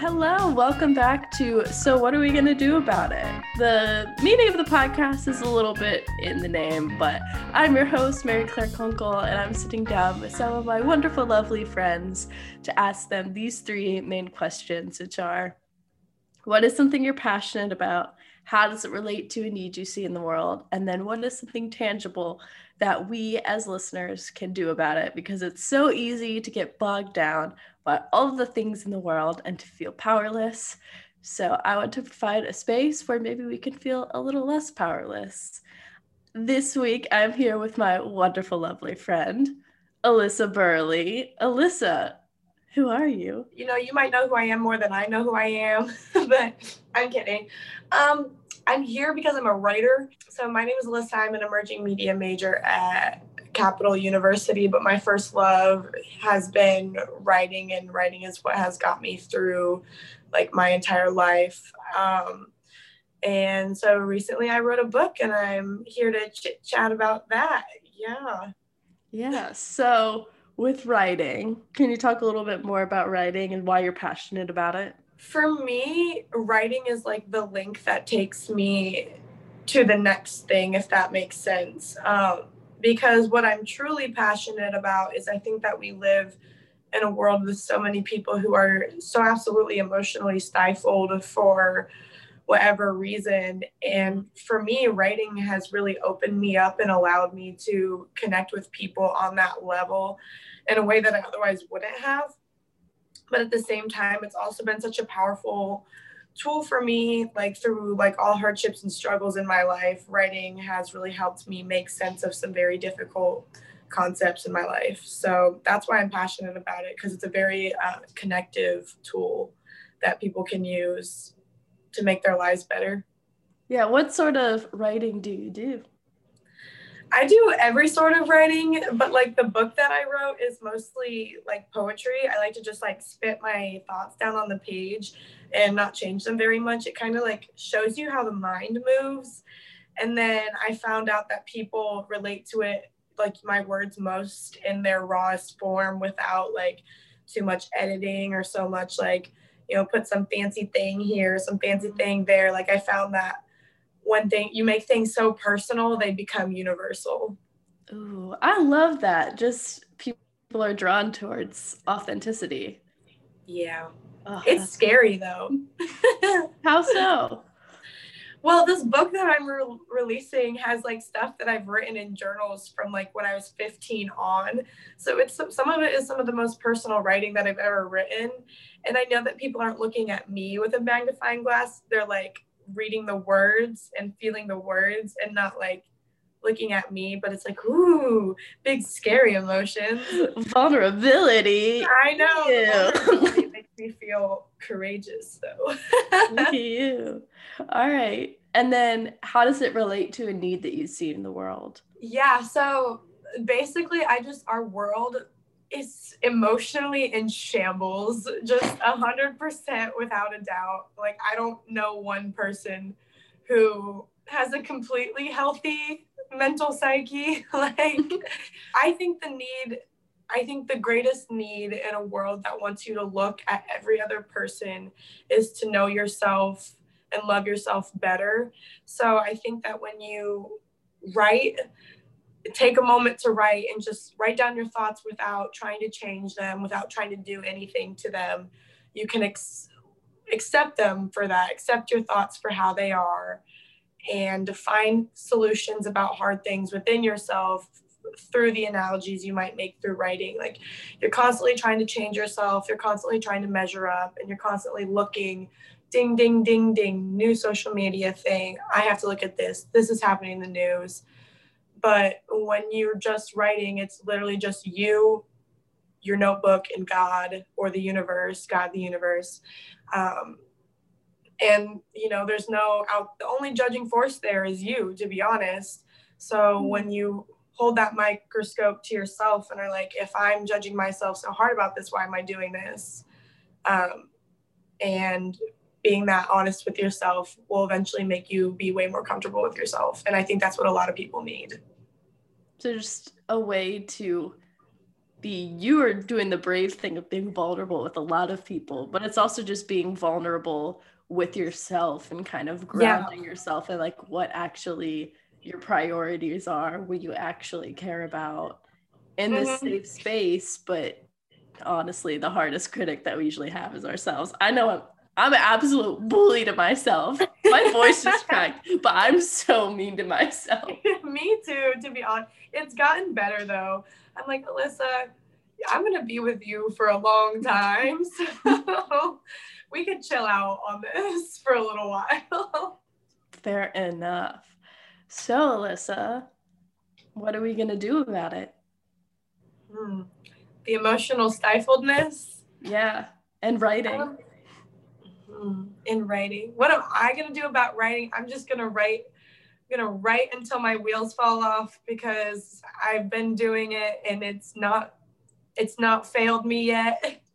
Hello, welcome back to So What Are We Gonna Do About It? The meaning of the podcast is a little bit in the name, but I'm your host, Mary Claire Kunkel, and I'm sitting down with some of my wonderful, lovely friends to ask them these three main questions, which are what is something you're passionate about? How does it relate to a need you see in the world? And then what is something tangible that we as listeners can do about it? Because it's so easy to get bogged down by all of the things in the world and to feel powerless. So I want to provide a space where maybe we can feel a little less powerless. This week, I'm here with my wonderful, lovely friend, Alyssa Burley. Alyssa, who are you? You know, you might know who I am more than I know who I am, but I'm kidding. Um, I'm here because I'm a writer. So my name is Alyssa. I'm an emerging media major at Capital University, but my first love has been writing, and writing is what has got me through like my entire life. Um, and so recently I wrote a book, and I'm here to chit chat about that. Yeah. Yeah. So, with writing, can you talk a little bit more about writing and why you're passionate about it? For me, writing is like the link that takes me to the next thing, if that makes sense. Um, because what I'm truly passionate about is I think that we live in a world with so many people who are so absolutely emotionally stifled for whatever reason. And for me, writing has really opened me up and allowed me to connect with people on that level in a way that I otherwise wouldn't have. But at the same time, it's also been such a powerful tool for me like through like all hardships and struggles in my life writing has really helped me make sense of some very difficult concepts in my life so that's why i'm passionate about it because it's a very uh, connective tool that people can use to make their lives better yeah what sort of writing do you do I do every sort of writing, but like the book that I wrote is mostly like poetry. I like to just like spit my thoughts down on the page and not change them very much. It kind of like shows you how the mind moves. And then I found out that people relate to it like my words most in their rawest form without like too much editing or so much like, you know, put some fancy thing here, some fancy mm-hmm. thing there. Like I found that one thing you make things so personal, they become universal. Ooh, I love that. Just people are drawn towards authenticity. Yeah. Oh, it's scary though. How so? Well, this book that I'm re- releasing has like stuff that I've written in journals from like when I was 15 on. So it's some of it is some of the most personal writing that I've ever written. And I know that people aren't looking at me with a magnifying glass. They're like reading the words and feeling the words and not like looking at me, but it's like, ooh, big scary emotions. Vulnerability. I know. It makes me feel courageous though. Look at you. All right. And then how does it relate to a need that you see in the world? Yeah. So basically I just our world is emotionally in shambles, just a hundred percent without a doubt. Like I don't know one person who has a completely healthy mental psyche. like, I think the need, I think the greatest need in a world that wants you to look at every other person is to know yourself and love yourself better. So I think that when you write, take a moment to write and just write down your thoughts without trying to change them, without trying to do anything to them. You can ex- accept them for that, accept your thoughts for how they are, and find solutions about hard things within yourself through the analogies you might make through writing. Like you're constantly trying to change yourself, you're constantly trying to measure up, and you're constantly looking ding, ding, ding, ding, new social media thing. I have to look at this. This is happening in the news. But when you're just writing, it's literally just you, your notebook, and God or the universe, God, the universe. Um, and you know there's no out the only judging force there is you to be honest so mm-hmm. when you hold that microscope to yourself and are like if i'm judging myself so hard about this why am i doing this? Um, and being that honest with yourself will eventually make you be way more comfortable with yourself. And i think that's what a lot of people need. So just a way to be you are doing the brave thing of being vulnerable with a lot of people, but it's also just being vulnerable with yourself and kind of grounding yeah. yourself in like what actually your priorities are, what you actually care about in this mm-hmm. safe space. But honestly, the hardest critic that we usually have is ourselves. I know I'm I'm an absolute bully to myself. My voice is cracked, but I'm so mean to myself. Me too, to be honest. It's gotten better though. I'm like, Alyssa, I'm gonna be with you for a long time. So we could chill out on this for a little while. Fair enough. So, Alyssa, what are we gonna do about it? Hmm. The emotional stifledness. Yeah, and writing. Um, hmm. in writing. What am I gonna do about writing? I'm just gonna write I'm gonna write until my wheels fall off because I've been doing it and it's not it's not failed me yet.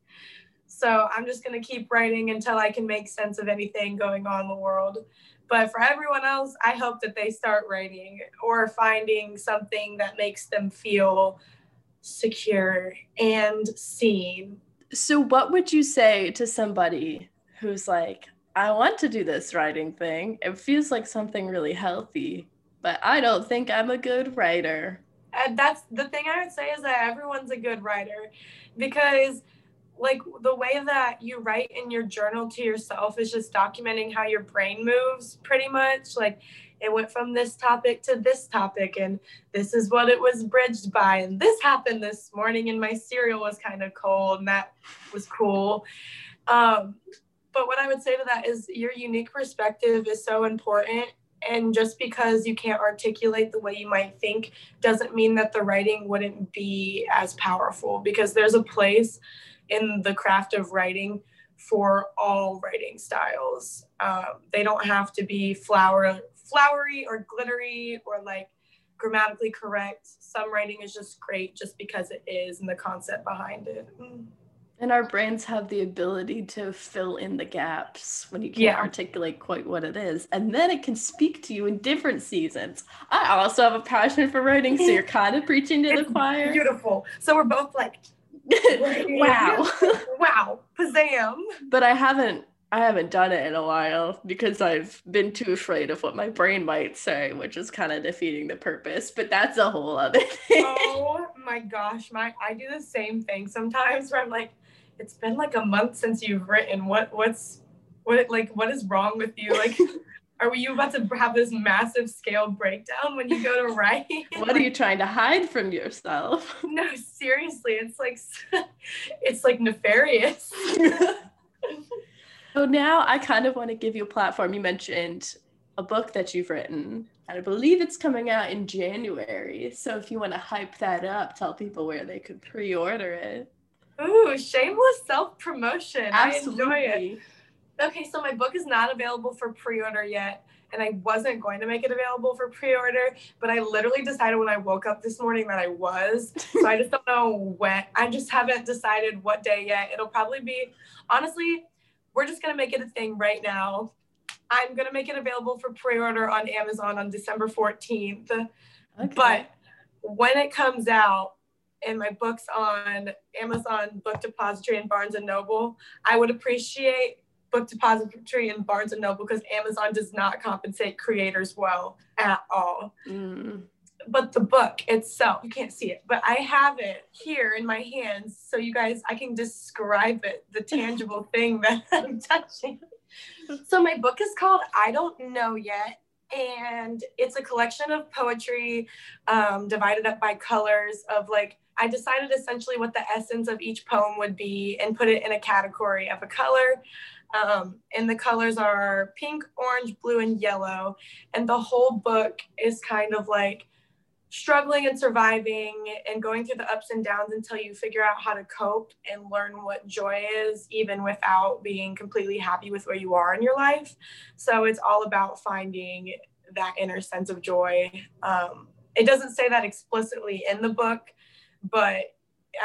So I'm just gonna keep writing until I can make sense of anything going on in the world. But for everyone else, I hope that they start writing or finding something that makes them feel secure and seen. So, what would you say to somebody who's like, I want to do this writing thing. It feels like something really healthy, but I don't think I'm a good writer. And that's the thing I would say is that everyone's a good writer because like the way that you write in your journal to yourself is just documenting how your brain moves pretty much like it went from this topic to this topic and this is what it was bridged by and this happened this morning and my cereal was kind of cold and that was cool um, but what I would say to that is your unique perspective is so important. And just because you can't articulate the way you might think doesn't mean that the writing wouldn't be as powerful because there's a place in the craft of writing for all writing styles. Um, they don't have to be flower, flowery or glittery or like grammatically correct. Some writing is just great just because it is and the concept behind it. And our brains have the ability to fill in the gaps when you can't yeah. articulate quite what it is. And then it can speak to you in different seasons. I also have a passion for writing, so you're kind of preaching to it's the choir. Beautiful. So we're both like, wow. wow. Pazam. But I haven't I haven't done it in a while because I've been too afraid of what my brain might say, which is kind of defeating the purpose. But that's a whole other thing. Oh my gosh, my I do the same thing sometimes where I'm like, it's been like a month since you've written. What what's what like what is wrong with you? Like are you about to have this massive scale breakdown when you go to write? what like, are you trying to hide from yourself? No, seriously, it's like it's like nefarious. so now I kind of want to give you a platform. You mentioned a book that you've written. And I believe it's coming out in January. So if you want to hype that up, tell people where they could pre-order it. Ooh, shameless self promotion. I enjoy it. Okay, so my book is not available for pre order yet. And I wasn't going to make it available for pre order, but I literally decided when I woke up this morning that I was. So I just don't know when. I just haven't decided what day yet. It'll probably be, honestly, we're just going to make it a thing right now. I'm going to make it available for pre order on Amazon on December 14th. Okay. But when it comes out, and my books on Amazon Book Depository and Barnes and Noble, I would appreciate Book Depository and Barnes and Noble because Amazon does not compensate creators well at all. Mm. But the book itself, you can't see it, but I have it here in my hands so you guys, I can describe it, the tangible thing that I'm touching. So my book is called I Don't Know Yet and it's a collection of poetry um, divided up by colors of like I decided essentially what the essence of each poem would be and put it in a category of a color. Um, and the colors are pink, orange, blue, and yellow. And the whole book is kind of like struggling and surviving and going through the ups and downs until you figure out how to cope and learn what joy is, even without being completely happy with where you are in your life. So it's all about finding that inner sense of joy. Um, it doesn't say that explicitly in the book, but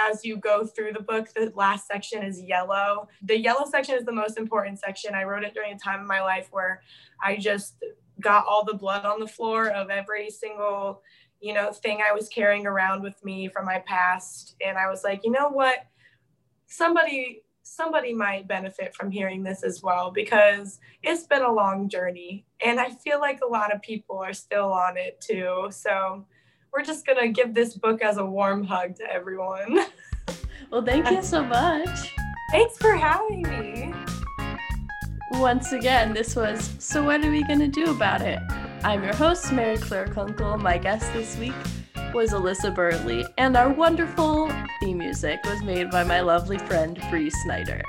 as you go through the book, the last section is yellow. The yellow section is the most important section. I wrote it during a time in my life where I just got all the blood on the floor of every single you know, thing I was carrying around with me from my past. And I was like, you know what? Somebody somebody might benefit from hearing this as well because it's been a long journey and I feel like a lot of people are still on it too. So we're just going to give this book as a warm hug to everyone. Well, thank you so much. Thanks for having me. Once again, this was So What Are We Gonna Do About It? I'm your host, Mary Claire Kunkel. My guest this week was Alyssa Burley, and our wonderful theme music was made by my lovely friend Bree Snyder.